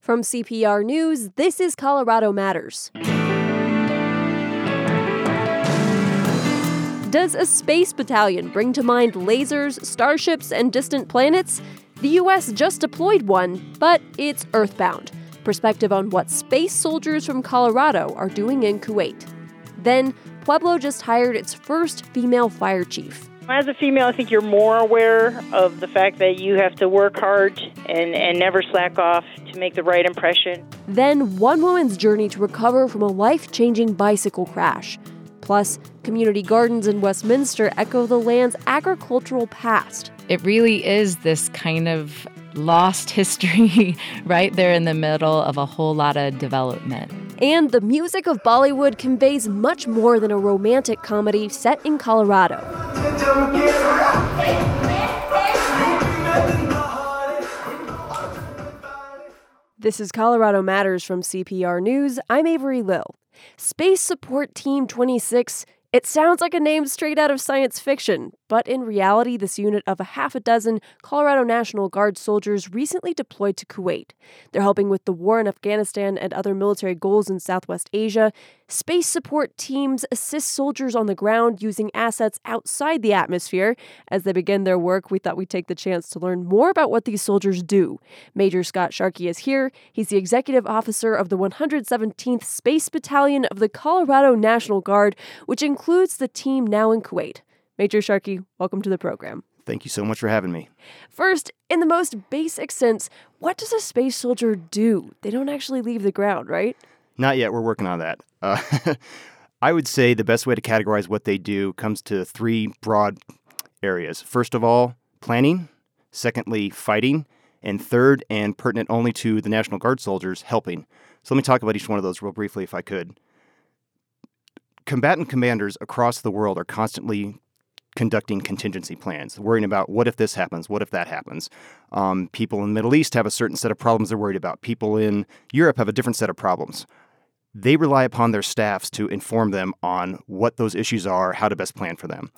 From CPR News, this is Colorado Matters. Does a space battalion bring to mind lasers, starships, and distant planets? The U.S. just deployed one, but it's earthbound. Perspective on what space soldiers from Colorado are doing in Kuwait. Then, Pueblo just hired its first female fire chief. As a female, I think you're more aware of the fact that you have to work hard and, and never slack off to make the right impression. Then, one woman's journey to recover from a life changing bicycle crash. Plus, community gardens in Westminster echo the land's agricultural past. It really is this kind of lost history right there in the middle of a whole lot of development. And the music of Bollywood conveys much more than a romantic comedy set in Colorado. This is Colorado Matters from CPR News. I'm Avery Lill. Space Support Team 26 it sounds like a name straight out of science fiction, but in reality, this unit of a half a dozen Colorado National Guard soldiers recently deployed to Kuwait. They're helping with the war in Afghanistan and other military goals in Southwest Asia. Space support teams assist soldiers on the ground using assets outside the atmosphere. As they begin their work, we thought we'd take the chance to learn more about what these soldiers do. Major Scott Sharkey is here. He's the executive officer of the 117th Space Battalion of the Colorado National Guard, which includes the team now in Kuwait. Major Sharkey, welcome to the program. Thank you so much for having me. First, in the most basic sense, what does a space soldier do? They don't actually leave the ground, right? Not yet. We're working on that. Uh, I would say the best way to categorize what they do comes to three broad areas. First of all, planning. Secondly, fighting. And third, and pertinent only to the National Guard soldiers, helping. So let me talk about each one of those real briefly, if I could combatant commanders across the world are constantly conducting contingency plans, worrying about what if this happens, what if that happens. Um, people in the Middle East have a certain set of problems they're worried about. People in Europe have a different set of problems. They rely upon their staffs to inform them on what those issues are, how to best plan for them.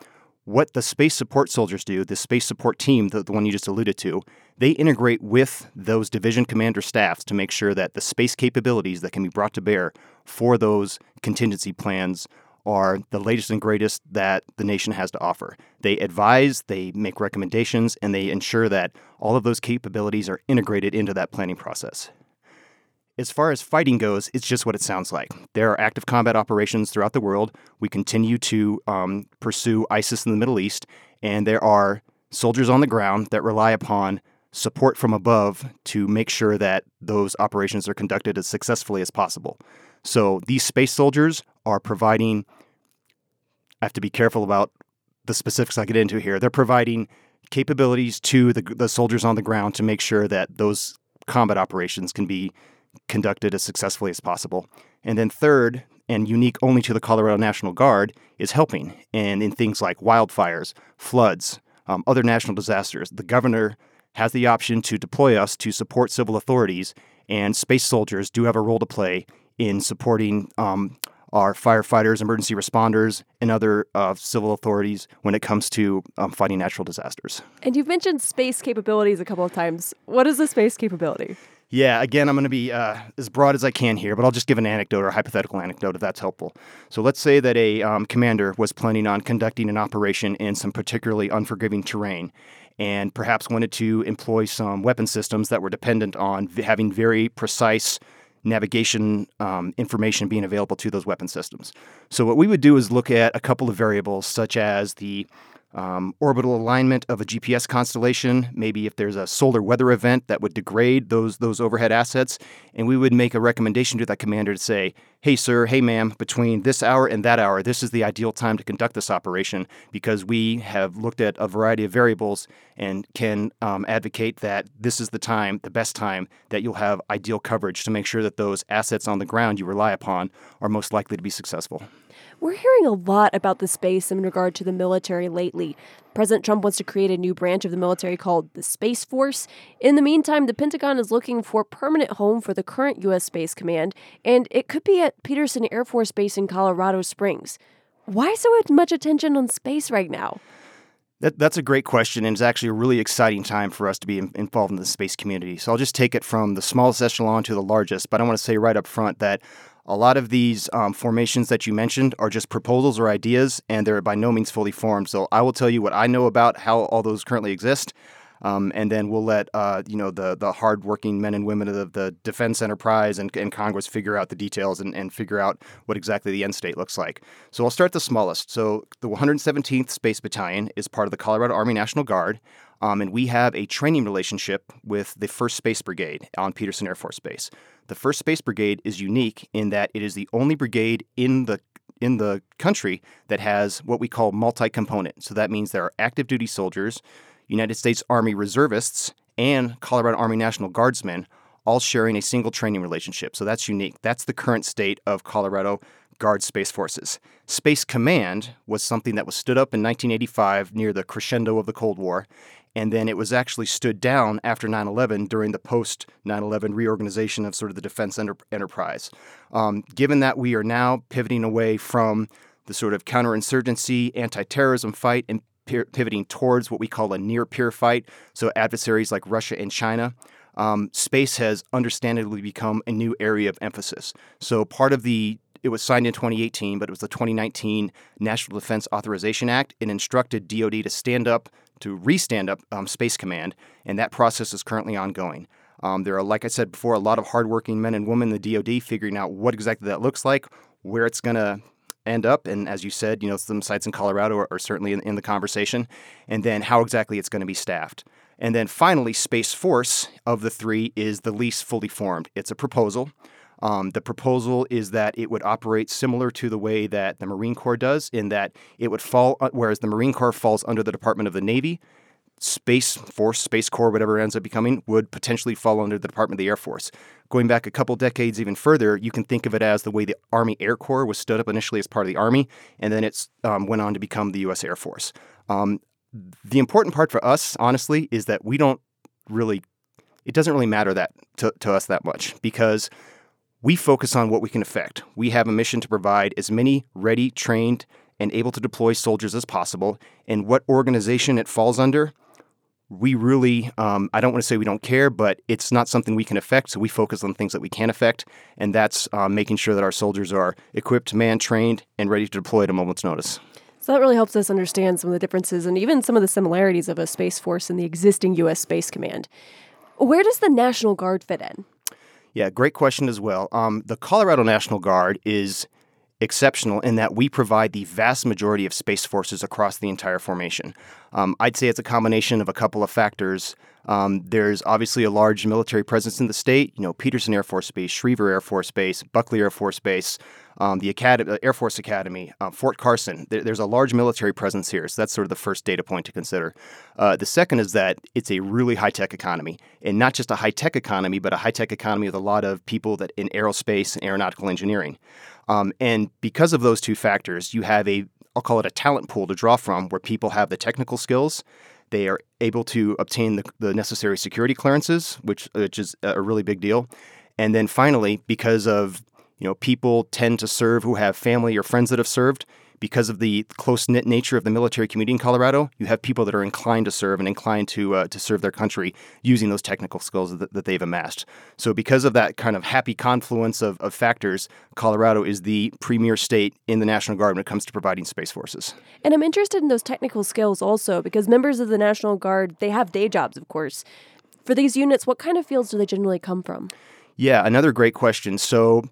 What the space support soldiers do, the space support team, the, the one you just alluded to, they integrate with those division commander staffs to make sure that the space capabilities that can be brought to bear for those contingency plans are the latest and greatest that the nation has to offer. They advise, they make recommendations, and they ensure that all of those capabilities are integrated into that planning process. As far as fighting goes, it's just what it sounds like. There are active combat operations throughout the world. We continue to um, pursue ISIS in the Middle East, and there are soldiers on the ground that rely upon support from above to make sure that those operations are conducted as successfully as possible. So these space soldiers are providing, I have to be careful about the specifics I get into here. They're providing capabilities to the, the soldiers on the ground to make sure that those combat operations can be conducted as successfully as possible. And then, third, and unique only to the Colorado National Guard, is helping. And in things like wildfires, floods, um, other national disasters, the governor has the option to deploy us to support civil authorities, and space soldiers do have a role to play in supporting um, our firefighters, emergency responders, and other uh, civil authorities when it comes to um, fighting natural disasters. And you've mentioned space capabilities a couple of times. What is a space capability? Yeah, again, I'm going to be uh, as broad as I can here, but I'll just give an anecdote or a hypothetical anecdote if that's helpful. So let's say that a um, commander was planning on conducting an operation in some particularly unforgiving terrain and perhaps wanted to employ some weapon systems that were dependent on having very precise navigation um, information being available to those weapon systems. So, what we would do is look at a couple of variables, such as the um, orbital alignment of a GPS constellation, maybe if there's a solar weather event that would degrade those those overhead assets, and we would make a recommendation to that commander to say, "Hey, sir, hey, ma'am, between this hour and that hour, this is the ideal time to conduct this operation because we have looked at a variety of variables and can um, advocate that this is the time, the best time that you'll have ideal coverage to make sure that those assets on the ground you rely upon are most likely to be successful." We're hearing a lot about the space in regard to the military lately. President Trump wants to create a new branch of the military called the Space Force. In the meantime, the Pentagon is looking for permanent home for the current U.S. Space Command, and it could be at Peterson Air Force Base in Colorado Springs. Why so much attention on space right now? That, that's a great question, and it's actually a really exciting time for us to be in, involved in the space community. So I'll just take it from the smallest echelon to the largest, but I want to say right up front that a lot of these um, formations that you mentioned are just proposals or ideas, and they're by no means fully formed. So I will tell you what I know about how all those currently exist. Um, and then we'll let uh, you know the the hardworking men and women of the, defense enterprise and, and, Congress figure out the details and, and figure out what exactly the end state looks like. So I'll start the smallest. So the 117th Space Battalion is part of the Colorado Army National Guard. Um, and we have a training relationship with the 1st Space Brigade on Peterson Air Force Base. The 1st Space Brigade is unique in that it is the only brigade in the in the country that has what we call multi-component. So that means there are active duty soldiers United States Army reservists, and Colorado Army National Guardsmen all sharing a single training relationship. So that's unique. That's the current state of Colorado Guard Space Forces. Space Command was something that was stood up in 1985 near the crescendo of the Cold War, and then it was actually stood down after 9 11 during the post 9 11 reorganization of sort of the defense enter- enterprise. Um, given that we are now pivoting away from the sort of counterinsurgency, anti terrorism fight, and pivoting towards what we call a near peer fight, so adversaries like Russia and China. Um, space has understandably become a new area of emphasis. So part of the it was signed in 2018, but it was the 2019 National Defense Authorization Act. It instructed DoD to stand up, to re-stand up um, Space Command, and that process is currently ongoing. Um, there are, like I said before, a lot of hardworking men and women in the DoD figuring out what exactly that looks like, where it's going to end up. And as you said, you know, some sites in Colorado are, are certainly in, in, the conversation. And then how exactly it's going to be staffed. And then finally, Space Force of the three is the least fully formed. It's a proposal. Um, the proposal is that it would operate similar to the way that the Marine Corps does, in that it would fall, uh, whereas the Marine Corps falls under the Department of the Navy, Space Force, Space Corps, whatever it ends up becoming, would potentially fall under the Department of the Air Force. Going back a couple decades even further, you can think of it as the way the Army Air Corps was stood up initially as part of the Army, and then it um, went on to become the U.S. Air Force. Um, the important part for us, honestly, is that we don't really, it doesn't really matter that to, to us that much because we focus on what we can affect. We have a mission to provide as many ready, trained, and able to deploy soldiers as possible. And what organization it falls under, we really, um, I don't want to say we don't care, but it's not something we can affect. So we focus on things that we can affect, and that's um, making sure that our soldiers are equipped, man trained, and ready to deploy at a moment's notice. So that really helps us understand some of the differences and even some of the similarities of a Space Force and the existing U.S. Space Command. Where does the National Guard fit in? Yeah, great question as well. Um, the Colorado National Guard is exceptional in that we provide the vast majority of space forces across the entire formation. Um, I'd say it's a combination of a couple of factors. Um, there's obviously a large military presence in the state. You know, Peterson Air Force Base, Schriever Air Force Base, Buckley Air Force Base, um, the Academy, Air Force Academy, uh, Fort Carson. There, there's a large military presence here, so that's sort of the first data point to consider. Uh, the second is that it's a really high tech economy, and not just a high tech economy, but a high tech economy with a lot of people that in aerospace and aeronautical engineering. Um, and because of those two factors, you have a I'll call it a talent pool to draw from, where people have the technical skills. They are able to obtain the, the necessary security clearances, which, uh, which is a really big deal. And then finally, because of you know, people tend to serve who have family or friends that have served. Because of the close knit nature of the military community in Colorado, you have people that are inclined to serve and inclined to uh, to serve their country using those technical skills that, that, they've amassed. So, because of that kind of happy confluence of, of factors, Colorado is the premier state in the National Guard when it comes to providing space forces. And I'm interested in those technical skills also because members of the National Guard they have day jobs, of course. For these units, what kind of fields do they generally come from? Yeah, another great question. So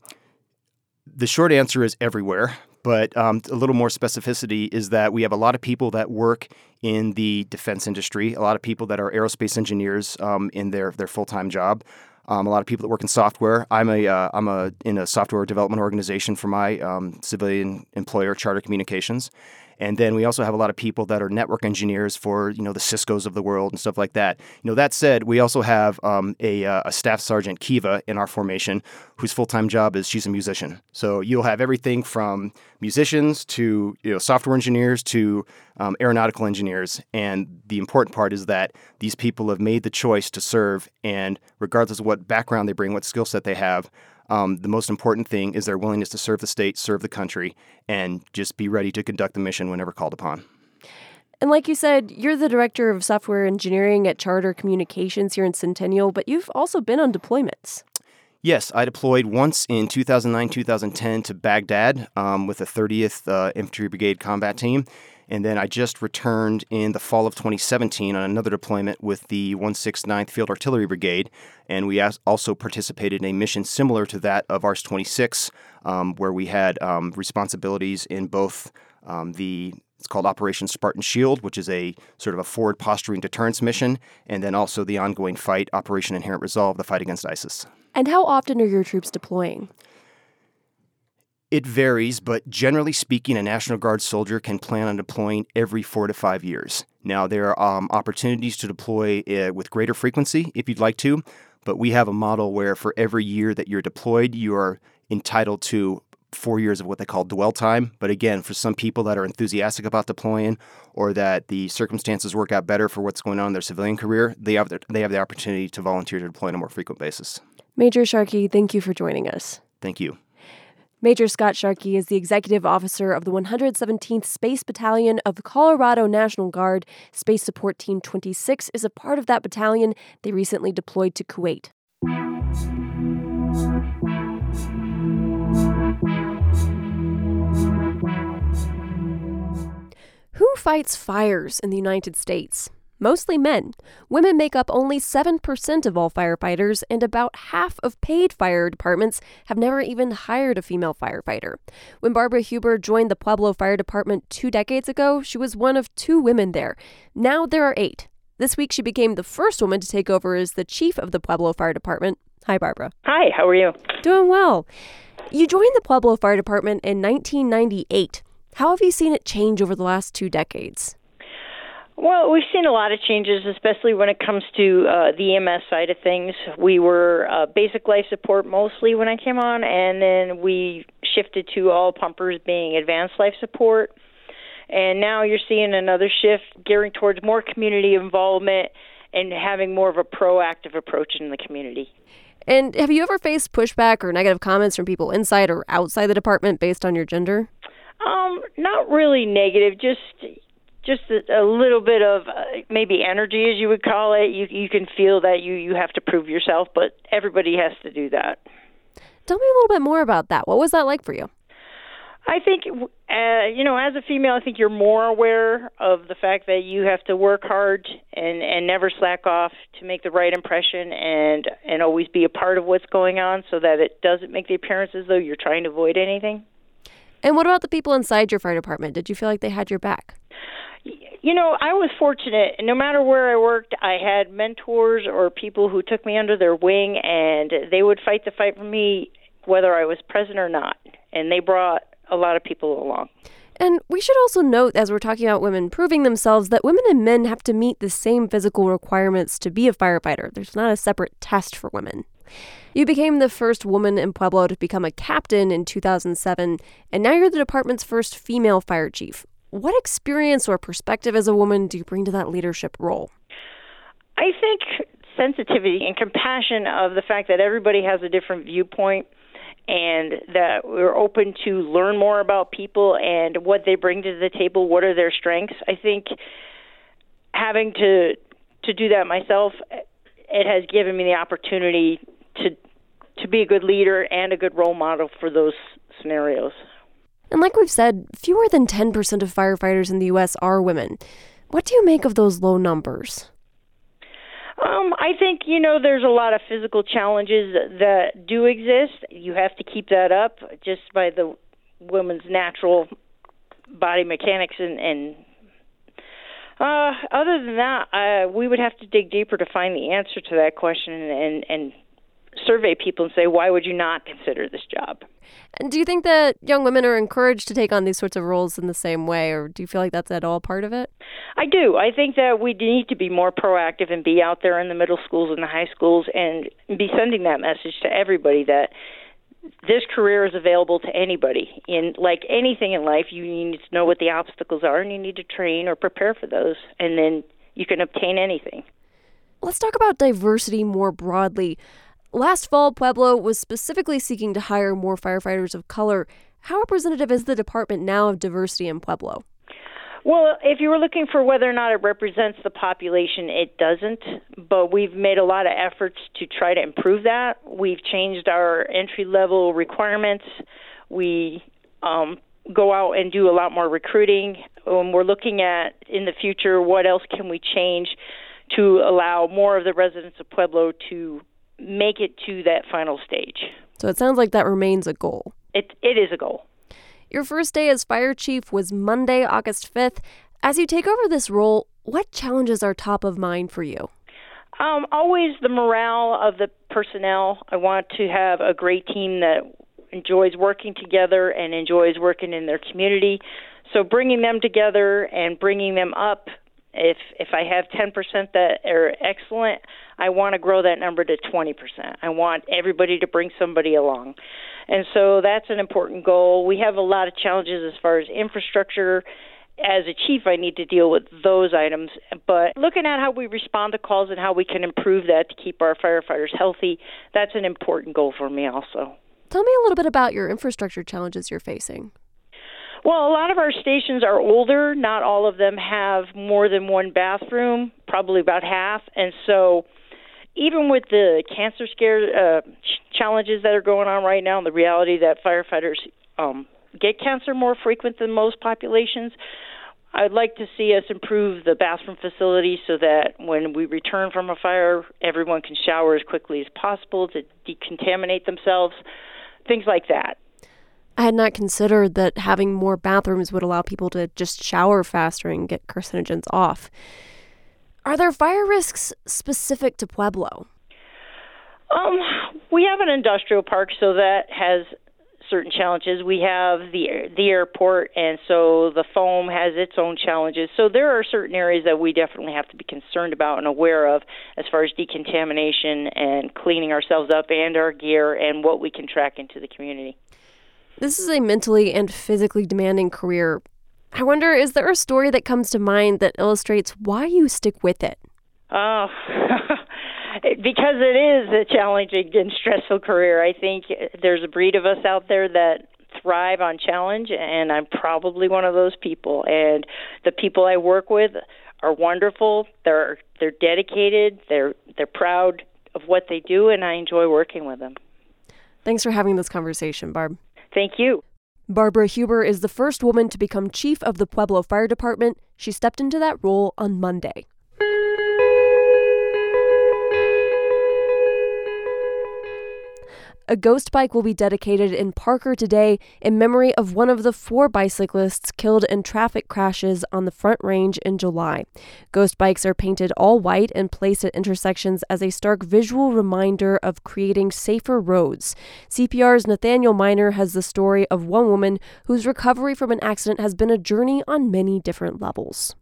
the short answer is everywhere, but um, a little more specificity is that we have a lot of people that work in the defense industry, a lot of people that are aerospace engineers um, in their, their full time job. Um, a lot of people that work in software. I'm a uh, a in a software development organization for my um, civilian employer, Charter Communications, and then we also have a lot of people that are network engineers for you know the Cisco's of the world and stuff like that. You know that said, we also have um, a, uh, a, staff sergeant Kiva in our formation, whose full time job is she's a musician. So you'll have everything from musicians to you know software engineers to um, aeronautical engineers. And the important part is that these people have made the choice to serve, and regardless of what background they bring, what skill set they have, um, the most important thing is their willingness to serve the state, serve the country, and just be ready to conduct the mission whenever called upon. And like you said, you're the director of software engineering at Charter Communications here in Centennial, but you've also been on deployments. Yes, I deployed once in 2009 2010 to Baghdad um, with the 30th uh, Infantry Brigade combat team. And then I just returned in the fall of 2017 on another deployment with the 169th Field Artillery Brigade. And we also participated in a mission similar to that of ARS 26, um, where we had um, responsibilities in both um, the it's called Operation Spartan Shield, which is a sort of a forward posturing deterrence mission, and then also the ongoing fight, Operation Inherent Resolve, the fight against ISIS. And how often are your troops deploying? It varies, but generally speaking, a National Guard soldier can plan on deploying every four to five years. Now, there are um, opportunities to deploy uh, with greater frequency if you'd like to, but we have a model where for every year that you're deployed, you are entitled to four years of what they call dwell time. But again, for some people that are enthusiastic about deploying or that the circumstances work out better for what's going on in their civilian career, they have the, they have the opportunity to volunteer to deploy on a more frequent basis. Major Sharkey, thank you for joining us. Thank you. Major Scott Sharkey is the executive officer of the 117th Space Battalion of the Colorado National Guard. Space Support Team 26 is a part of that battalion. They recently deployed to Kuwait. Who fights fires in the United States? Mostly men. Women make up only 7% of all firefighters, and about half of paid fire departments have never even hired a female firefighter. When Barbara Huber joined the Pueblo Fire Department two decades ago, she was one of two women there. Now there are eight. This week, she became the first woman to take over as the chief of the Pueblo Fire Department. Hi, Barbara. Hi, how are you? Doing well. You joined the Pueblo Fire Department in 1998. How have you seen it change over the last two decades? Well, we've seen a lot of changes, especially when it comes to uh, the EMS side of things. We were uh, basic life support mostly when I came on, and then we shifted to all pumpers being advanced life support. And now you're seeing another shift gearing towards more community involvement and having more of a proactive approach in the community. And have you ever faced pushback or negative comments from people inside or outside the department based on your gender? Um, not really negative, just just a, a little bit of uh, maybe energy, as you would call it. You you can feel that you you have to prove yourself, but everybody has to do that. Tell me a little bit more about that. What was that like for you? I think, uh, you know, as a female, I think you're more aware of the fact that you have to work hard and and never slack off to make the right impression and and always be a part of what's going on, so that it doesn't make the appearance as though you're trying to avoid anything. And what about the people inside your fire department? Did you feel like they had your back? You know, I was fortunate. No matter where I worked, I had mentors or people who took me under their wing, and they would fight the fight for me, whether I was present or not. And they brought a lot of people along. And we should also note, as we're talking about women proving themselves, that women and men have to meet the same physical requirements to be a firefighter. There's not a separate test for women. You became the first woman in Pueblo to become a captain in 2007, and now you're the department's first female fire chief. What experience or perspective as a woman do you bring to that leadership role? I think sensitivity and compassion of the fact that everybody has a different viewpoint and that we're open to learn more about people and what they bring to the table, what are their strengths. I think having to to do that myself it has given me the opportunity to to be a good leader and a good role model for those scenarios. And like we've said, fewer than 10% of firefighters in the U.S. are women. What do you make of those low numbers? Um, I think you know there's a lot of physical challenges that do exist. You have to keep that up just by the woman's natural body mechanics and, and uh, other than that, uh, we would have to dig deeper to find the answer to that question and and survey people and say why would you not consider this job. And do you think that young women are encouraged to take on these sorts of roles in the same way, or do you feel like that's at all part of it? I do. I think that we need to be more proactive and be out there in the middle schools and the high schools and be sending that message to everybody that this career is available to anybody. In like anything in life, you need to know what the obstacles are and you need to train or prepare for those, and then you can obtain anything. Let's talk about diversity more broadly. Last fall, Pueblo was specifically seeking to hire more firefighters of color. How representative is the department now of diversity in Pueblo? Well, if you were looking for whether or not it represents the population, it doesn't. But we've made a lot of efforts to try to improve that. We've changed our entry level requirements. We um, go out and do a lot more recruiting. Um, we're looking at in the future what else can we change to allow more of the residents of Pueblo to make it to that final stage. So it sounds like that remains a goal. It it is a goal. Your first day as fire chief was Monday, August 5th. As you take over this role, what challenges are top of mind for you? Um, always the morale of the personnel. I want to have a great team that enjoys working together and enjoys working in their community. So bringing them together and bringing them up. If if I have 10% that are excellent, I want to grow that number to 20%. I want everybody to bring somebody along. And so that's an important goal. We have a lot of challenges as far as infrastructure. As a chief, I need to deal with those items. But looking at how we respond to calls and how we can improve that to keep our firefighters healthy, that's an important goal for me also. Tell me a little bit about your infrastructure challenges you're facing. Well, a lot of our stations are older. Not all of them have more than one bathroom, probably about half. And so even with the cancer scare uh, ch- challenges that are going on right now, and the reality that firefighters um, get cancer more frequent than most populations, I'd like to see us improve the bathroom facility so that when we return from a fire, everyone can shower as quickly as possible to decontaminate themselves, things like that. I had not considered that having more bathrooms would allow people to just shower faster and get carcinogens off. Are there fire risks specific to Pueblo? Um, we have an industrial park, so that has certain challenges. We have the the airport, and so the foam has its own challenges. So there are certain areas that we definitely have to be concerned about and aware of as far as decontamination and cleaning ourselves up and our gear and what we can track into the community. This is a mentally and physically demanding career. I wonder, is there a story that comes to mind that illustrates why you stick with it? Oh, because it is a challenging and stressful career. I think there's a breed of us out there that thrive on challenge, and I'm probably one of those people. And the people I work with are wonderful. They're they're dedicated. They're they're proud of what they do, and I enjoy working with them. Thanks for having this conversation, Barb. Thank you. Barbara Huber is the first woman to become chief of the Pueblo Fire Department. She stepped into that role on Monday. A ghost bike will be dedicated in Parker today in memory of one of the four bicyclists killed in traffic crashes on the Front Range in July. Ghost bikes are painted all white and placed at intersections as a stark visual reminder of creating safer roads. CPR's Nathaniel Minor has the story of one woman whose recovery from an accident has been a journey on many different levels.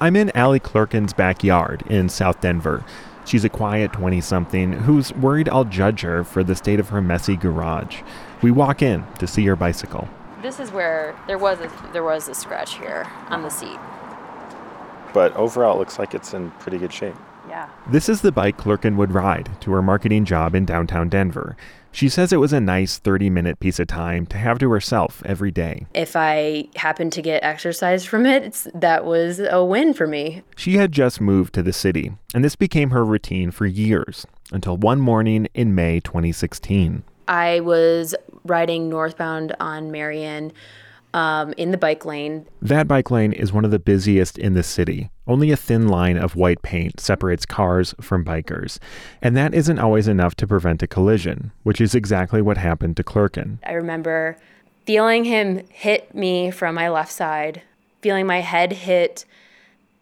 I'm in Allie Clerkin's backyard in South Denver. She's a quiet 20 something who's worried I'll judge her for the state of her messy garage. We walk in to see her bicycle. This is where there was a, there was a scratch here on the seat. But overall, it looks like it's in pretty good shape. Yeah. This is the bike Clerkin would ride to her marketing job in downtown Denver. She says it was a nice 30 minute piece of time to have to herself every day. If I happened to get exercise from it, that was a win for me. She had just moved to the city, and this became her routine for years until one morning in May 2016. I was riding northbound on Marion um, in the bike lane. That bike lane is one of the busiest in the city. Only a thin line of white paint separates cars from bikers. And that isn't always enough to prevent a collision, which is exactly what happened to Clerkin. I remember feeling him hit me from my left side, feeling my head hit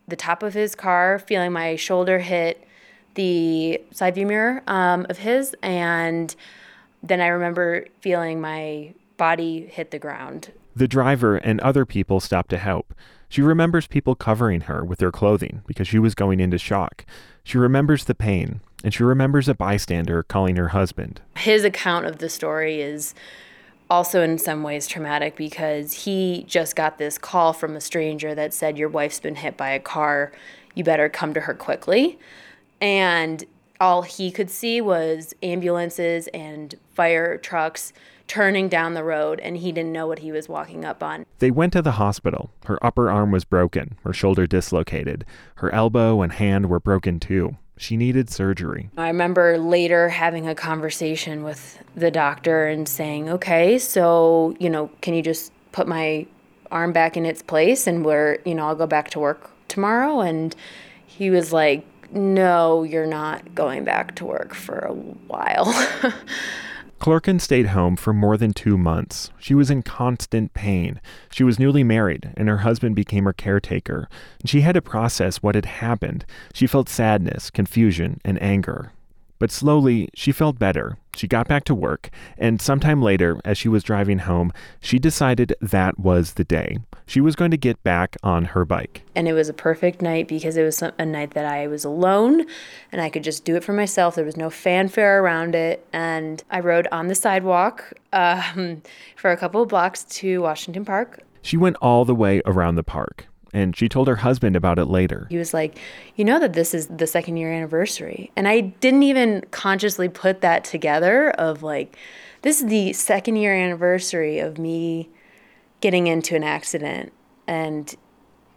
the top of his car, feeling my shoulder hit the side view mirror um, of his, and then I remember feeling my body hit the ground. The driver and other people stopped to help. She remembers people covering her with their clothing because she was going into shock. She remembers the pain, and she remembers a bystander calling her husband. His account of the story is also in some ways traumatic because he just got this call from a stranger that said, Your wife's been hit by a car. You better come to her quickly. And all he could see was ambulances and fire trucks turning down the road, and he didn't know what he was walking up on. They went to the hospital. Her upper arm was broken, her shoulder dislocated, her elbow and hand were broken too. She needed surgery. I remember later having a conversation with the doctor and saying, okay, so, you know, can you just put my arm back in its place and where, you know, I'll go back to work tomorrow? And he was like, no, you're not going back to work for a while. Clorkin stayed home for more than two months. She was in constant pain. She was newly married, and her husband became her caretaker. She had to process what had happened. She felt sadness, confusion, and anger. But slowly, she felt better. She got back to work, and sometime later, as she was driving home, she decided that was the day. She was going to get back on her bike. And it was a perfect night because it was a night that I was alone and I could just do it for myself. There was no fanfare around it. And I rode on the sidewalk um, for a couple of blocks to Washington Park. She went all the way around the park and she told her husband about it later. He was like, You know that this is the second year anniversary. And I didn't even consciously put that together of like, this is the second year anniversary of me getting into an accident. And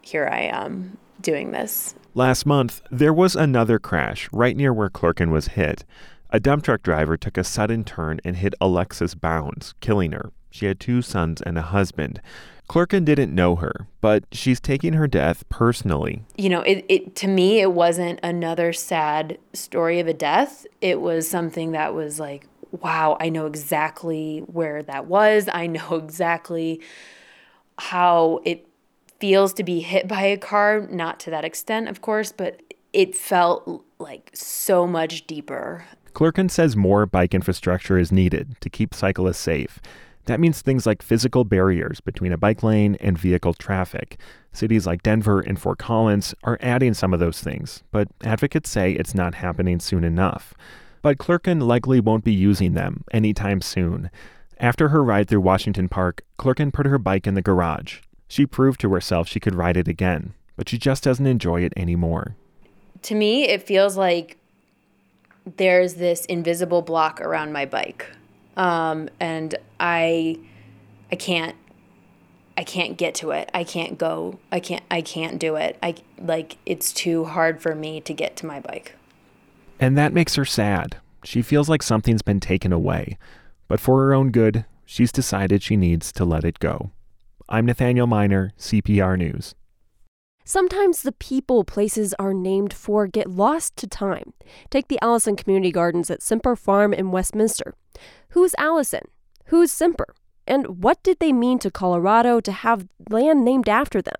here I am doing this. Last month, there was another crash right near where Clorkin was hit. A dump truck driver took a sudden turn and hit Alexis Bounds, killing her. She had two sons and a husband. Clorkin didn't know her, but she's taking her death personally. You know, it, it to me it wasn't another sad story of a death. It was something that was like, wow, I know exactly where that was. I know exactly how it feels to be hit by a car, not to that extent, of course, but it felt like so much deeper. Clorkin says more bike infrastructure is needed to keep cyclists safe. That means things like physical barriers between a bike lane and vehicle traffic. Cities like Denver and Fort Collins are adding some of those things, but advocates say it's not happening soon enough. But Clorkin likely won't be using them anytime soon. After her ride through Washington Park, Clorkin put her bike in the garage. She proved to herself she could ride it again, but she just doesn't enjoy it anymore. To me, it feels like there's this invisible block around my bike um, and I I can't I can't get to it. I can't go. I can't I can't do it. I like it's too hard for me to get to my bike. And that makes her sad. She feels like something's been taken away. But for her own good, she's decided she needs to let it go. I'm Nathaniel Minor, CPR News. Sometimes the people places are named for get lost to time. Take the Allison Community Gardens at Semper Farm in Westminster. Who's Allison? Who's Semper? And what did they mean to Colorado to have land named after them?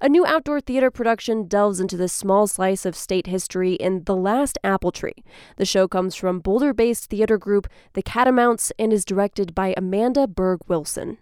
A new outdoor theater production delves into this small slice of state history in The Last Apple Tree. The show comes from Boulder based theater group The Catamounts and is directed by Amanda Berg Wilson.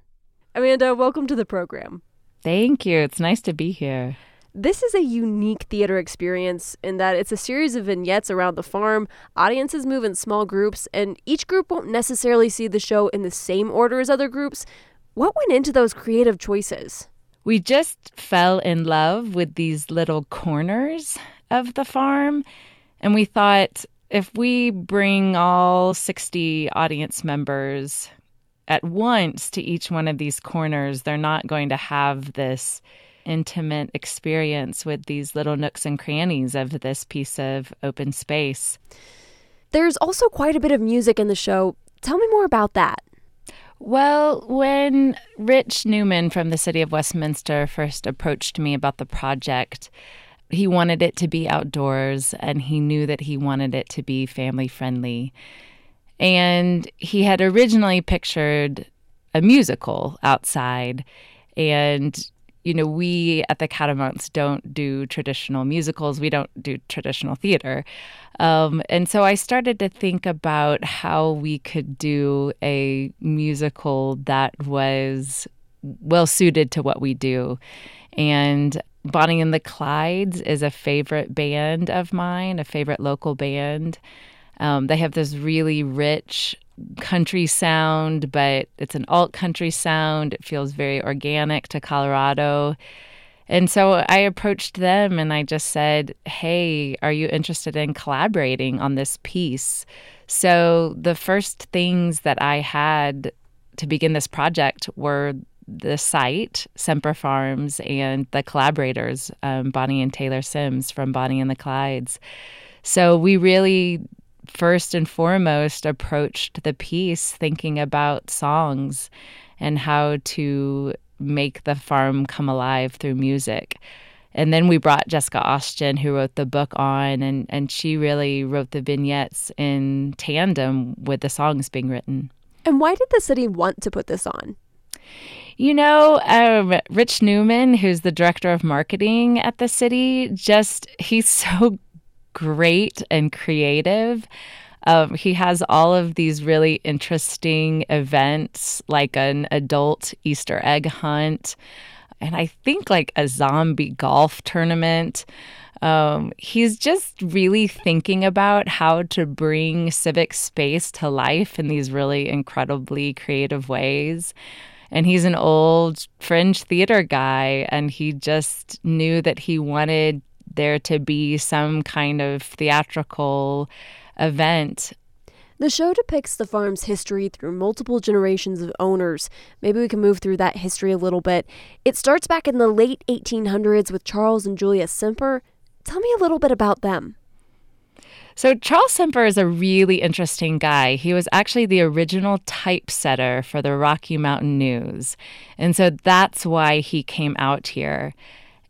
Amanda, welcome to the program. Thank you. It's nice to be here. This is a unique theater experience in that it's a series of vignettes around the farm. Audiences move in small groups, and each group won't necessarily see the show in the same order as other groups. What went into those creative choices? We just fell in love with these little corners of the farm, and we thought if we bring all 60 audience members at once to each one of these corners, they're not going to have this intimate experience with these little nooks and crannies of this piece of open space. There's also quite a bit of music in the show. Tell me more about that. Well, when Rich Newman from the city of Westminster first approached me about the project, he wanted it to be outdoors and he knew that he wanted it to be family friendly. And he had originally pictured a musical outside. And you know, we at the Catamounts don't do traditional musicals. We don't do traditional theater. Um, and so I started to think about how we could do a musical that was well suited to what we do. And Bonnie and the Clydes is a favorite band of mine, a favorite local band. Um, they have this really rich country sound, but it's an alt country sound. It feels very organic to Colorado. And so I approached them and I just said, Hey, are you interested in collaborating on this piece? So the first things that I had to begin this project were the site, Semper Farms, and the collaborators, um, Bonnie and Taylor Sims from Bonnie and the Clydes. So we really, first and foremost, approached the piece thinking about songs and how to make the farm come alive through music. And then we brought Jessica Austin, who wrote the book on, and, and she really wrote the vignettes in tandem with the songs being written. And why did the city want to put this on? You know, um, Rich Newman, who's the director of marketing at the city, just he's so great and creative. Um, he has all of these really interesting events, like an adult Easter egg hunt, and I think like a zombie golf tournament. Um, he's just really thinking about how to bring civic space to life in these really incredibly creative ways. And he's an old fringe theater guy, and he just knew that he wanted there to be some kind of theatrical event. The show depicts the farm's history through multiple generations of owners. Maybe we can move through that history a little bit. It starts back in the late 1800s with Charles and Julia Semper. Tell me a little bit about them. So, Charles Semper is a really interesting guy. He was actually the original typesetter for the Rocky Mountain News. And so that's why he came out here.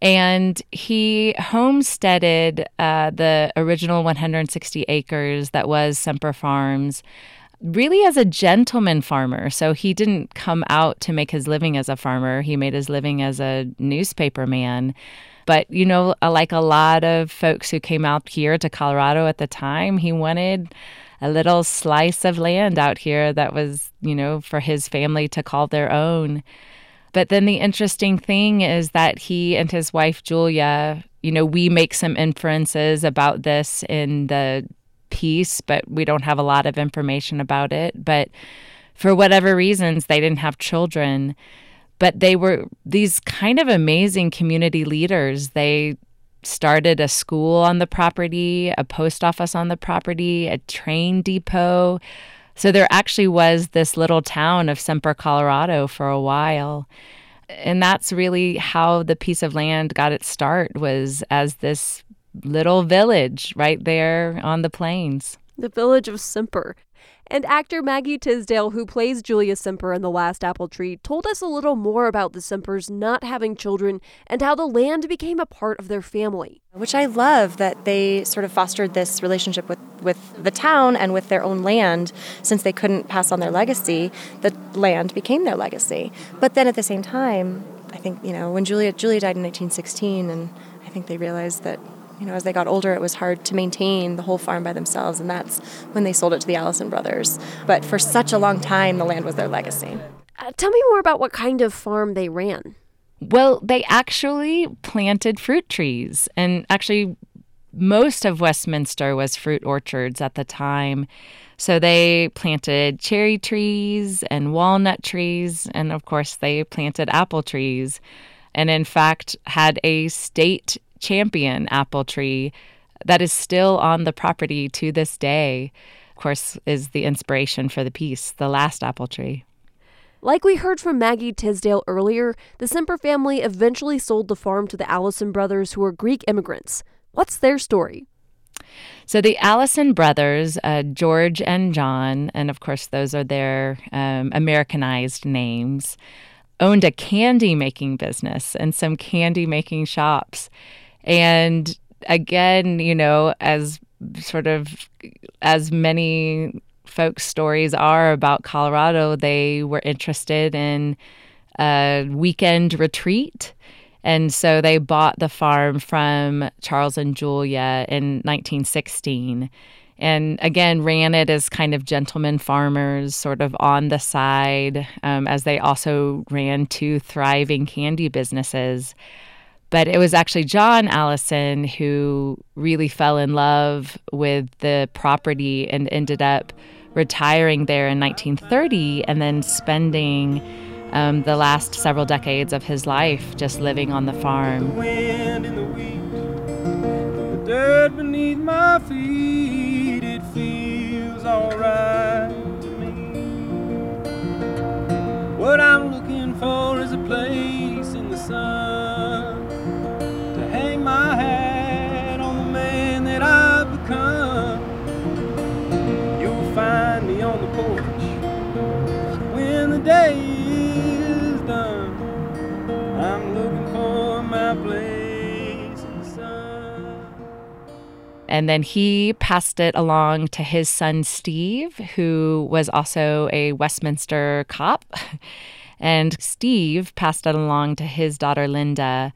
And he homesteaded uh, the original 160 acres that was Semper Farms really as a gentleman farmer. So he didn't come out to make his living as a farmer, he made his living as a newspaper man. But, you know, uh, like a lot of folks who came out here to Colorado at the time, he wanted a little slice of land out here that was, you know, for his family to call their own. But then the interesting thing is that he and his wife, Julia, you know, we make some inferences about this in the piece, but we don't have a lot of information about it. But for whatever reasons, they didn't have children. But they were these kind of amazing community leaders. They started a school on the property, a post office on the property, a train depot. So there actually was this little town of Semper, Colorado for a while. And that's really how the piece of land got its start was as this little village right there on the plains. The village of Semper. And actor Maggie Tisdale, who plays Julia Semper in The Last Apple Tree, told us a little more about the Sempers not having children and how the land became a part of their family. Which I love that they sort of fostered this relationship with, with the town and with their own land. Since they couldn't pass on their legacy, the land became their legacy. But then at the same time, I think, you know, when Julia, Julia died in 1916, and I think they realized that you know, as they got older, it was hard to maintain the whole farm by themselves, and that's when they sold it to the Allison brothers. But for such a long time, the land was their legacy. Uh, tell me more about what kind of farm they ran. Well, they actually planted fruit trees, and actually, most of Westminster was fruit orchards at the time. So they planted cherry trees and walnut trees, and of course, they planted apple trees. And in fact, had a state champion apple tree that is still on the property to this day. Of course, is the inspiration for the piece, The Last Apple Tree. Like we heard from Maggie Tisdale earlier, the Semper family eventually sold the farm to the Allison brothers, who were Greek immigrants. What's their story? So the Allison brothers, uh, George and John, and of course those are their um, Americanized names, owned a candy making business and some candy making shops. And again, you know, as sort of as many folks' stories are about Colorado, they were interested in a weekend retreat. And so they bought the farm from Charles and Julia in 1916. And again, ran it as kind of gentlemen farmers, sort of on the side, um, as they also ran two thriving candy businesses. But it was actually John Allison who really fell in love with the property and ended up retiring there in 1930 and then spending um, the last several decades of his life just living on the farm. What I'm looking for is a place in the sun my hat on the man that I've become. You'll find me on the porch when the day is done. I'm looking for my place in the sun. And then he passed it along to his son, Steve, who was also a Westminster cop. And Steve passed it along to his daughter, Linda,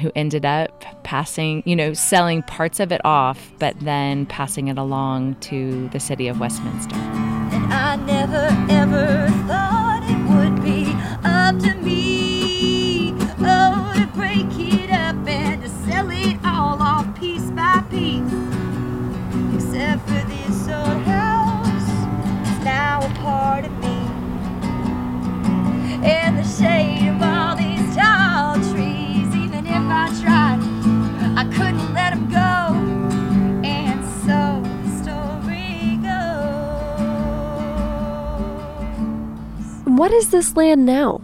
who ended up passing, you know, selling parts of it off, but then passing it along to the city of Westminster. And I never ever What is this land now?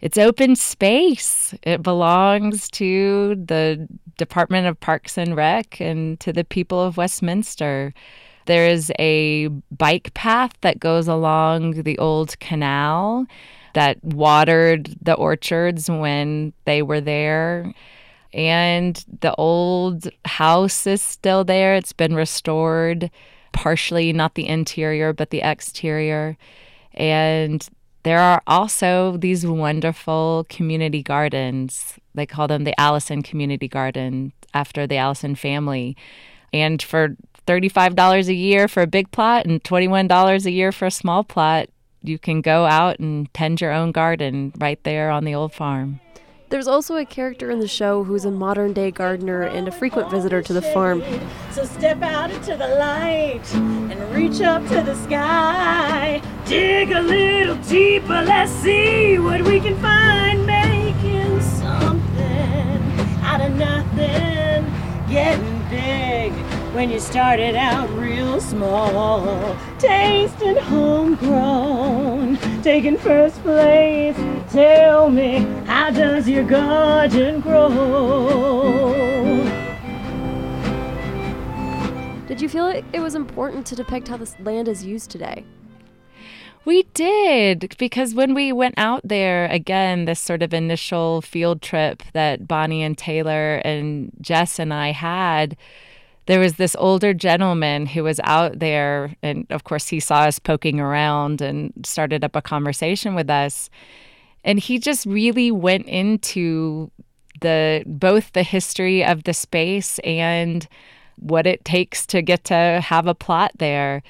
It's open space. It belongs to the Department of Parks and Rec and to the people of Westminster. There is a bike path that goes along the old canal that watered the orchards when they were there. And the old house is still there. It's been restored, partially, not the interior, but the exterior. And there are also these wonderful community gardens. They call them the Allison Community Garden after the Allison family. And for $35 a year for a big plot and $21 a year for a small plot, you can go out and tend your own garden right there on the old farm. There's also a character in the show who's a modern day gardener and a frequent visitor to the farm. So step out into the light and reach up to the sky. Dig a little deeper, let's see what we can find. Making something out of nothing, getting big when you started out real small. Tasting homegrown, taking first place. Tell me, how does your garden grow? Did you feel like it was important to depict how this land is used today? We did, because when we went out there, again, this sort of initial field trip that Bonnie and Taylor and Jess and I had, there was this older gentleman who was out there. And of course, he saw us poking around and started up a conversation with us. And he just really went into the both the history of the space and what it takes to get to have a plot there.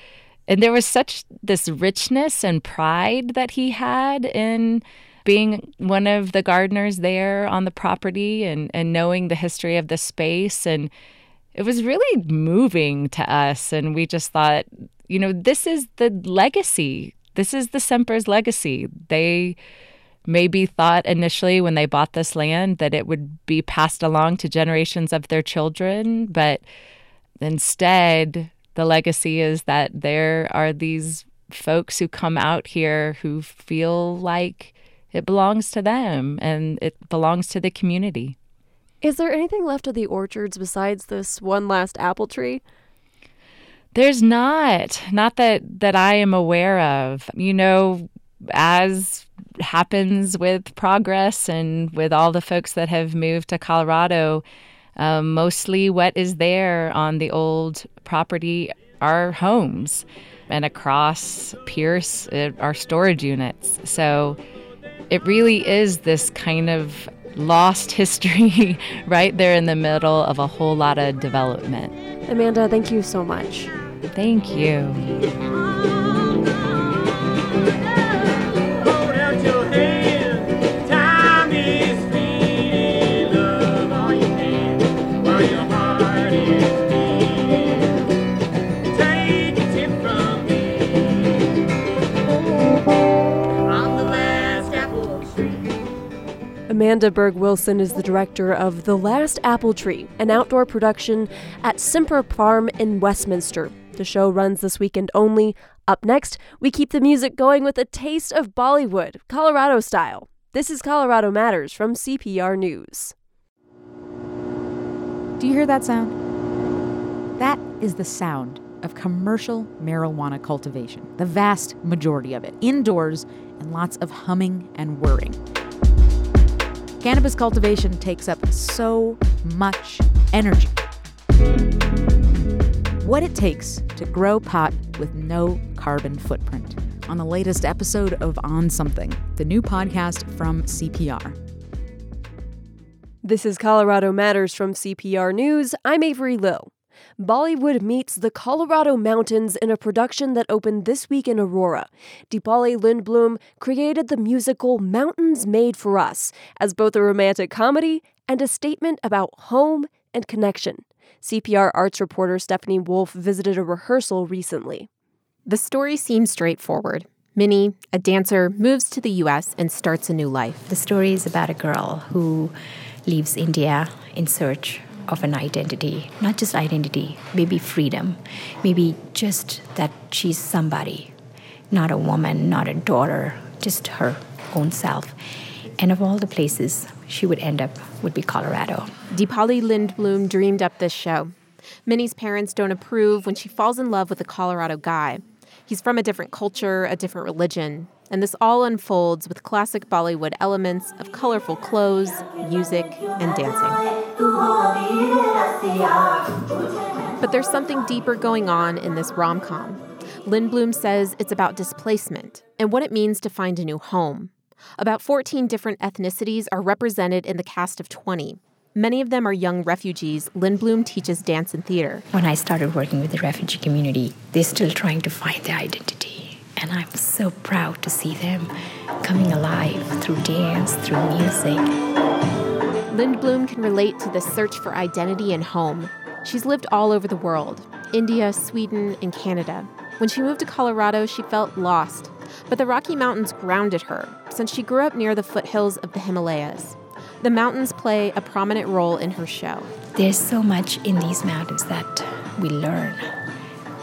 And there was such this richness and pride that he had in being one of the gardeners there on the property and, and knowing the history of the space. And it was really moving to us. And we just thought, you know, this is the legacy. This is the Semper's legacy. They maybe thought initially when they bought this land that it would be passed along to generations of their children, but instead, the legacy is that there are these folks who come out here who feel like it belongs to them and it belongs to the community. Is there anything left of the orchards besides this one last apple tree? There's not, not that that I am aware of. You know, as happens with progress and with all the folks that have moved to Colorado, um, mostly what is there on the old property are homes, and across Pierce it are storage units. So it really is this kind of lost history right there in the middle of a whole lot of development. Amanda, thank you so much. Thank you. Amanda Berg Wilson is the director of The Last Apple Tree, an outdoor production at Semper Farm in Westminster. The show runs this weekend only. Up next, we keep the music going with a taste of Bollywood, Colorado style. This is Colorado Matters from CPR News. Do you hear that sound? That is the sound of commercial marijuana cultivation, the vast majority of it, indoors and lots of humming and whirring. Cannabis cultivation takes up so much energy. What it takes to grow pot with no carbon footprint. On the latest episode of On Something, the new podcast from CPR. This is Colorado Matters from CPR News. I'm Avery Lill. Bollywood meets the Colorado Mountains in a production that opened this week in Aurora. Deepali Lindblom created the musical Mountains Made for Us as both a romantic comedy and a statement about home and connection. CPR arts reporter Stephanie Wolf visited a rehearsal recently. The story seems straightforward. Minnie, a dancer, moves to the US and starts a new life. The story is about a girl who leaves India in search of an identity, not just identity, maybe freedom, maybe just that she's somebody, not a woman, not a daughter, just her own self. And of all the places she would end up would be Colorado. Deepali Lindblom dreamed up this show. Minnie's parents don't approve when she falls in love with a Colorado guy. He's from a different culture, a different religion, and this all unfolds with classic Bollywood elements of colorful clothes, music, and dancing. But there's something deeper going on in this rom com. Lindblom says it's about displacement and what it means to find a new home. About 14 different ethnicities are represented in the cast of 20. Many of them are young refugees. Lindblom teaches dance and theater. When I started working with the refugee community, they're still trying to find their identity. And I'm so proud to see them coming alive through dance, through music. Lindblom can relate to the search for identity and home. She's lived all over the world India, Sweden, and Canada. When she moved to Colorado, she felt lost. But the Rocky Mountains grounded her, since she grew up near the foothills of the Himalayas. The mountains play a prominent role in her show. There's so much in these mountains that we learn.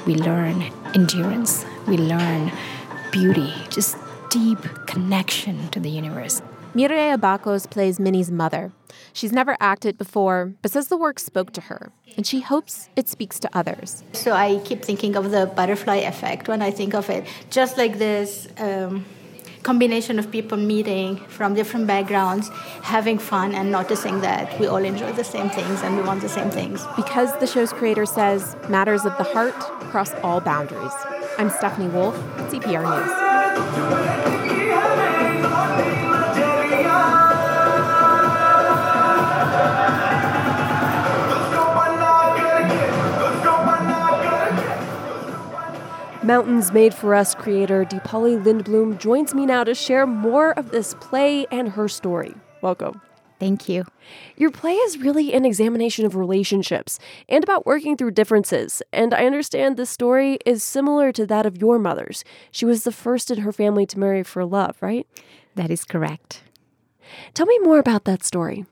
We learn endurance, we learn beauty, just deep connection to the universe. Mireya Bakos plays Minnie's mother. She's never acted before, but says the work spoke to her, and she hopes it speaks to others. So I keep thinking of the butterfly effect when I think of it. Just like this um, combination of people meeting from different backgrounds, having fun, and noticing that we all enjoy the same things and we want the same things. Because the show's creator says matters of the heart cross all boundaries. I'm Stephanie Wolf, CPR News. Mountains Made for Us creator Deepali Lindblom joins me now to share more of this play and her story. Welcome. Thank you. Your play is really an examination of relationships and about working through differences. And I understand this story is similar to that of your mother's. She was the first in her family to marry for love, right? That is correct. Tell me more about that story.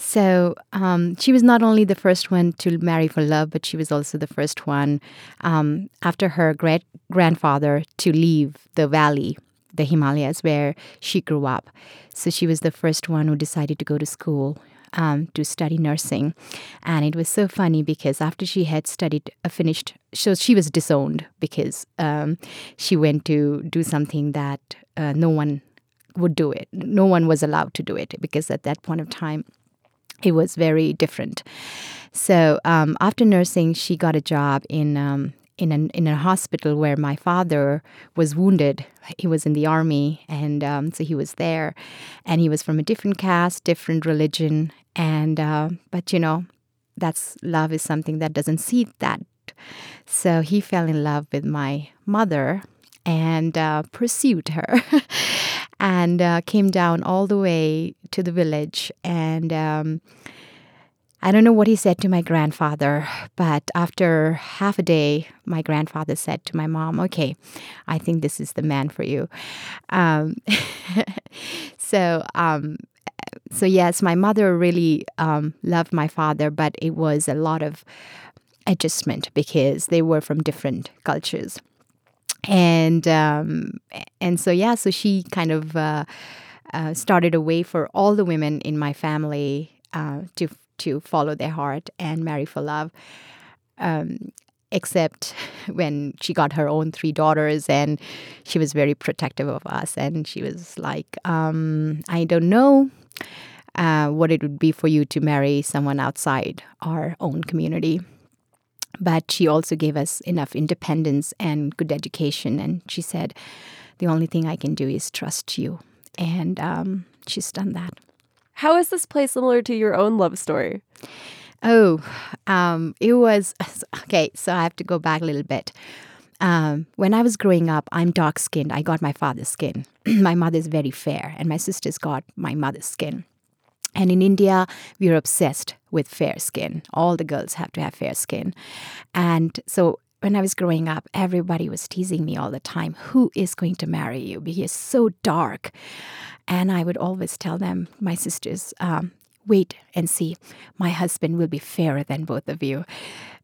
So um, she was not only the first one to marry for love, but she was also the first one um, after her great grandfather to leave the valley, the Himalayas, where she grew up. So she was the first one who decided to go to school um, to study nursing. And it was so funny because after she had studied, uh, finished, so she was disowned because um, she went to do something that uh, no one would do it. No one was allowed to do it because at that point of time, it was very different. So um, after nursing, she got a job in um, in an in a hospital where my father was wounded. He was in the army, and um, so he was there, and he was from a different caste, different religion, and uh, but you know, that's love is something that doesn't see that. So he fell in love with my mother and uh, pursued her. and uh, came down all the way to the village. And um, I don't know what he said to my grandfather, but after half a day, my grandfather said to my mom, Okay, I think this is the man for you. Um, so um, so yes, my mother really um, loved my father, but it was a lot of adjustment because they were from different cultures, and um, and so yeah, so she kind of uh, uh, started a way for all the women in my family uh, to to follow their heart and marry for love. Um, except when she got her own three daughters and she was very protective of us and she was like um, i don't know uh, what it would be for you to marry someone outside our own community but she also gave us enough independence and good education and she said the only thing i can do is trust you and um, she's done that How is this play similar to your own love story? Oh, um, it was okay. So I have to go back a little bit. Um, when I was growing up, I'm dark skinned. I got my father's skin. my mother's very fair, and my sisters got my mother's skin. And in India, we're obsessed with fair skin. All the girls have to have fair skin. And so when I was growing up, everybody was teasing me all the time who is going to marry you? Because you're so dark. And I would always tell them, my sisters, um, wait and see. My husband will be fairer than both of you.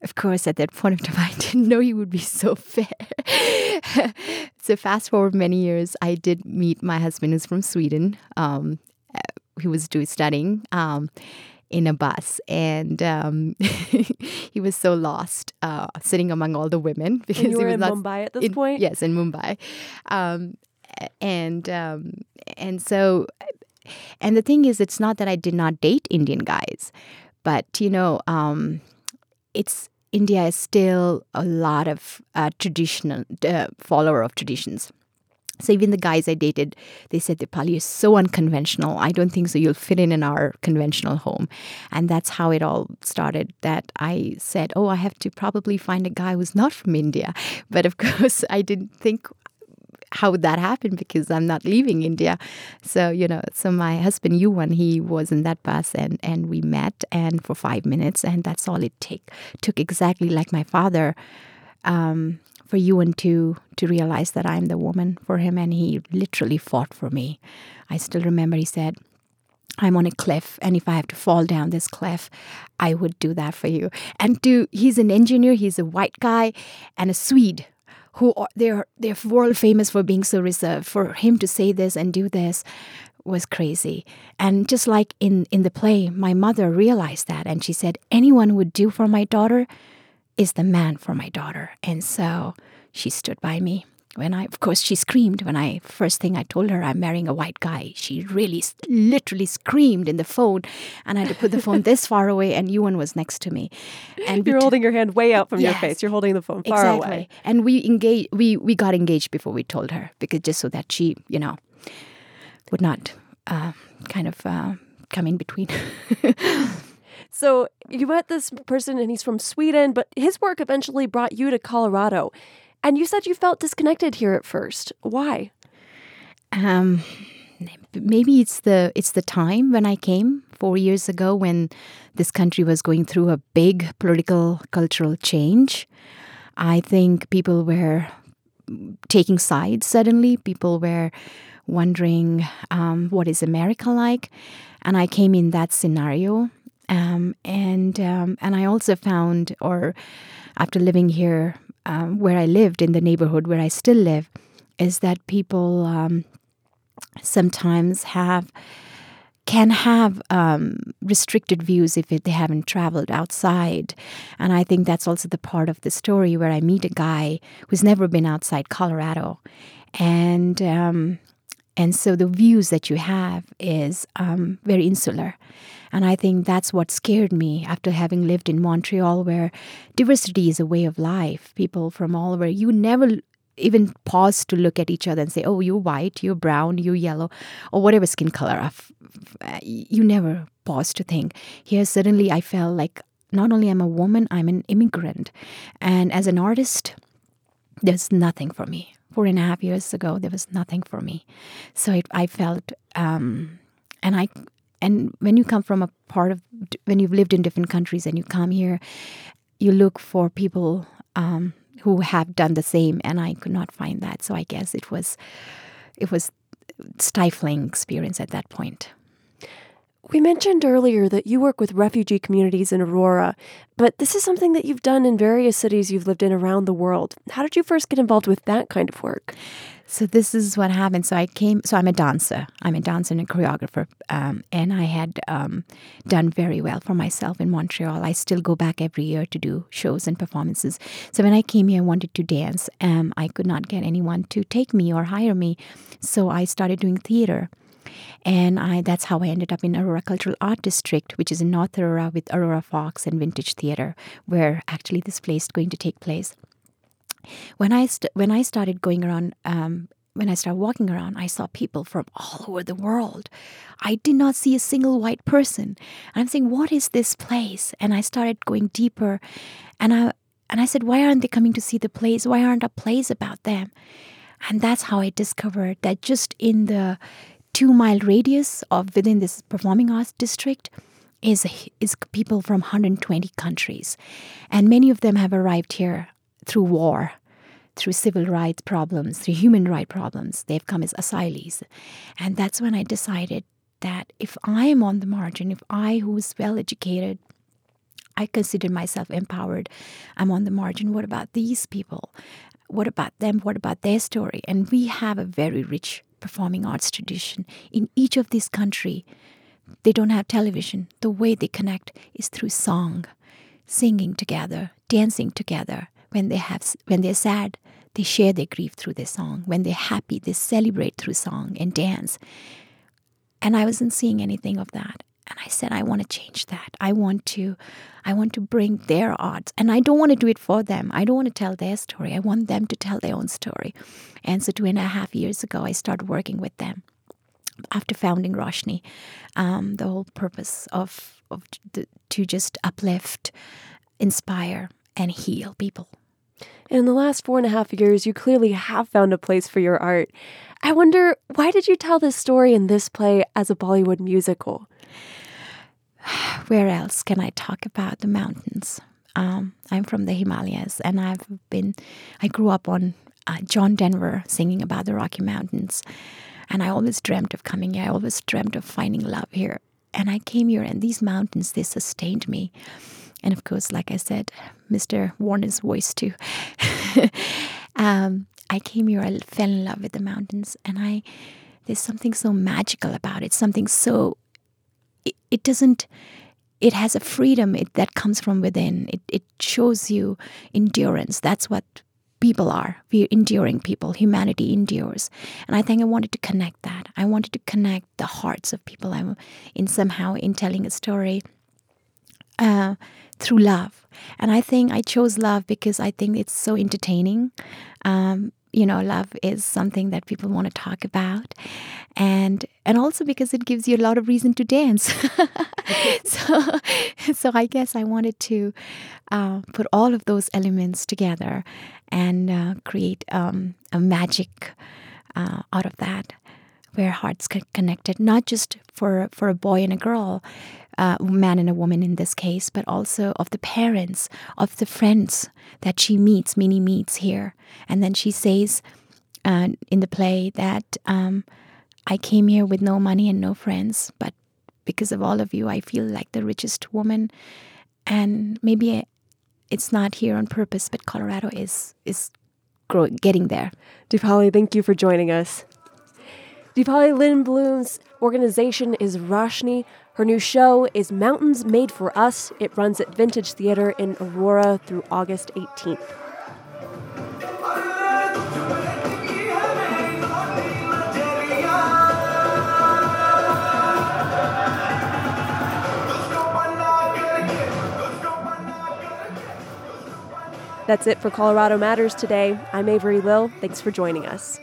Of course, at that point of time, I didn't know he would be so fair. so, fast forward many years, I did meet my husband, who's from Sweden. Um, he was doing studying. Um, in a bus, and um, he was so lost, uh, sitting among all the women because he was in not Mumbai at this in- point? Yes, in Mumbai, um, and um, and so and the thing is, it's not that I did not date Indian guys, but you know, um, it's India is still a lot of uh, traditional uh, follower of traditions. So even the guys I dated, they said the Deepali is so unconventional. I don't think so. You'll fit in in our conventional home, and that's how it all started. That I said, oh, I have to probably find a guy who's not from India, but of course I didn't think how would that happen because I'm not leaving India. So, you know, so my husband, Yuan, he was in that bus and, and we met and for five minutes and that's all it take, took exactly like my father um, for Yuan to, to realize that I'm the woman for him and he literally fought for me. I still remember he said, I'm on a cliff, and if I have to fall down this cliff, I would do that for you. And to he's an engineer, he's a white guy, and a Swede who are they're they're world famous for being so reserved. For him to say this and do this was crazy. And just like in in the play, my mother realized that, and she said, "Anyone would do for my daughter is the man for my daughter." And so she stood by me. When I, of course, she screamed when I first thing I told her I'm marrying a white guy. She really, literally screamed in the phone, and I had to put the phone this far away, and Ewan was next to me. And You're holding your hand way out from your face. You're holding the phone far exactly. away. And we engaged. We we got engaged before we told her because just so that she, you know, would not uh, kind of uh, come in between. So you met this person and he's from Sweden, but his work eventually brought you to Colorado. And you said you felt disconnected here at first. Why? um, maybe it's the it's the time when I came four years ago when this country was going through a big political cultural change. I think people were taking sides suddenly. People were wondering um, what is America like, and I came in that scenario. Um, and um, and I also found, or after living here, um, where I lived in the neighborhood where I still live, is that people um, sometimes have can have um, restricted views if it, they haven't traveled outside. And I think that's also the part of the story where I meet a guy who's never been outside Colorado. And um, and so the views that you have is very insular. And I think that's what scared me after having lived in Montreal, where diversity is a way of life. People from all over, you never even pause to look at each other and say, oh, you're white, you're brown, you're yellow, or whatever skin color. uh, You never pause to think. Here, suddenly, I felt like not only I'm a woman, I'm an immigrant. And as an artist, there's nothing for me. Four and a half years ago, there was nothing for me. So it, I felt, um, and I, and when you come from a part of, when you've lived in different countries and you come here, you look for people um, who have done the same, and I could not find that. So I guess it was, it was stifling experience at that point. We mentioned earlier that you work with refugee communities in Aurora, but this is something that you've done in various cities you've lived in around the world. How did you first get involved with that kind of work? So this is what happened. So I came. So I'm a dancer. I'm a dancer and a choreographer, um, and I had um, done very well for myself in Montreal. I still go back every year to do shows and performances. So when I came here, I wanted to dance. Um, I could not get anyone to take me or hire me, so I started doing theater. And I, that's how I ended up in Aurora Cultural Art District, which is in North Aurora with Aurora Fox and Vintage Theater, where actually this play is going to take place. When I st- when I started going around, um, when I started walking around, I saw people from all over the world. I did not see a single white person. I'm saying, what is this place? And I started going deeper, and I and I said, why aren't they coming to see the plays? Why aren't our plays about them? And that's how I discovered that just in the two mile radius of within this performing arts district is is people from 120 countries, and many of them have arrived here through war, through civil rights problems, through human rights problems. They've come as asylees. And that's when I decided that if I am on the margin, if I, who is well educated, I consider myself empowered, I'm on the margin, what about these people? What about them? What about their story? And we have a very rich performing arts tradition in each of these countries. They don't have television. The way they connect is through song, singing together, dancing together, when they have when they're sad, they share their grief through their song. When they're happy, they celebrate through song and dance. And I wasn't seeing anything of that. And I said, I want to change that. I want to, I want to bring their arts, and I don't want to do it for them. I don't want to tell their story. I want them to tell their own story. And so, two and a half years ago, I started working with them. After founding Roshni, um, the whole purpose of, of the, to just uplift, inspire, and heal people. In the last four and a half years, you clearly have found a place for your art. I wonder, why did you tell this story in this play as a Bollywood musical? Where else can I talk about the mountains? Um, I'm from the Himalayas, and I've been, I grew up on uh, John Denver singing about the Rocky Mountains. And I always dreamt of coming here. I always dreamt of finding love here. And I came here, and these mountains, they sustained me. And of course, like I said, Mr. Warner's voice too. um, I came here, I fell in love with the mountains, and I there's something so magical about it. Something so it, it doesn't. It has a freedom it, that comes from within. It it shows you endurance. That's what people are. We're enduring people. Humanity endures. And I think I wanted to connect that. I wanted to connect the hearts of people. I'm in somehow in telling a story. Uh, through love. And I think I chose love because I think it's so entertaining. Um, you know, love is something that people want to talk about, and and also because it gives you a lot of reason to dance. so, so I guess I wanted to uh, put all of those elements together and uh, create um, a magic uh, out of that, where hearts get connected, not just for for a boy and a girl, uh, man and a woman in this case, but also of the parents, of the friends that she meets, Minnie meets here. And then she says uh, in the play that um, I came here with no money and no friends, but because of all of you, I feel like the richest woman. And maybe it's not here on purpose, but Colorado is is growing, getting there. Deepali, thank you for joining us. Deepali Lindblom's organization is Roshni. Her new show is Mountains Made for Us. It runs at Vintage Theater in Aurora through August 18th. That's it for Colorado Matters today. I'm Avery Lill. Thanks for joining us.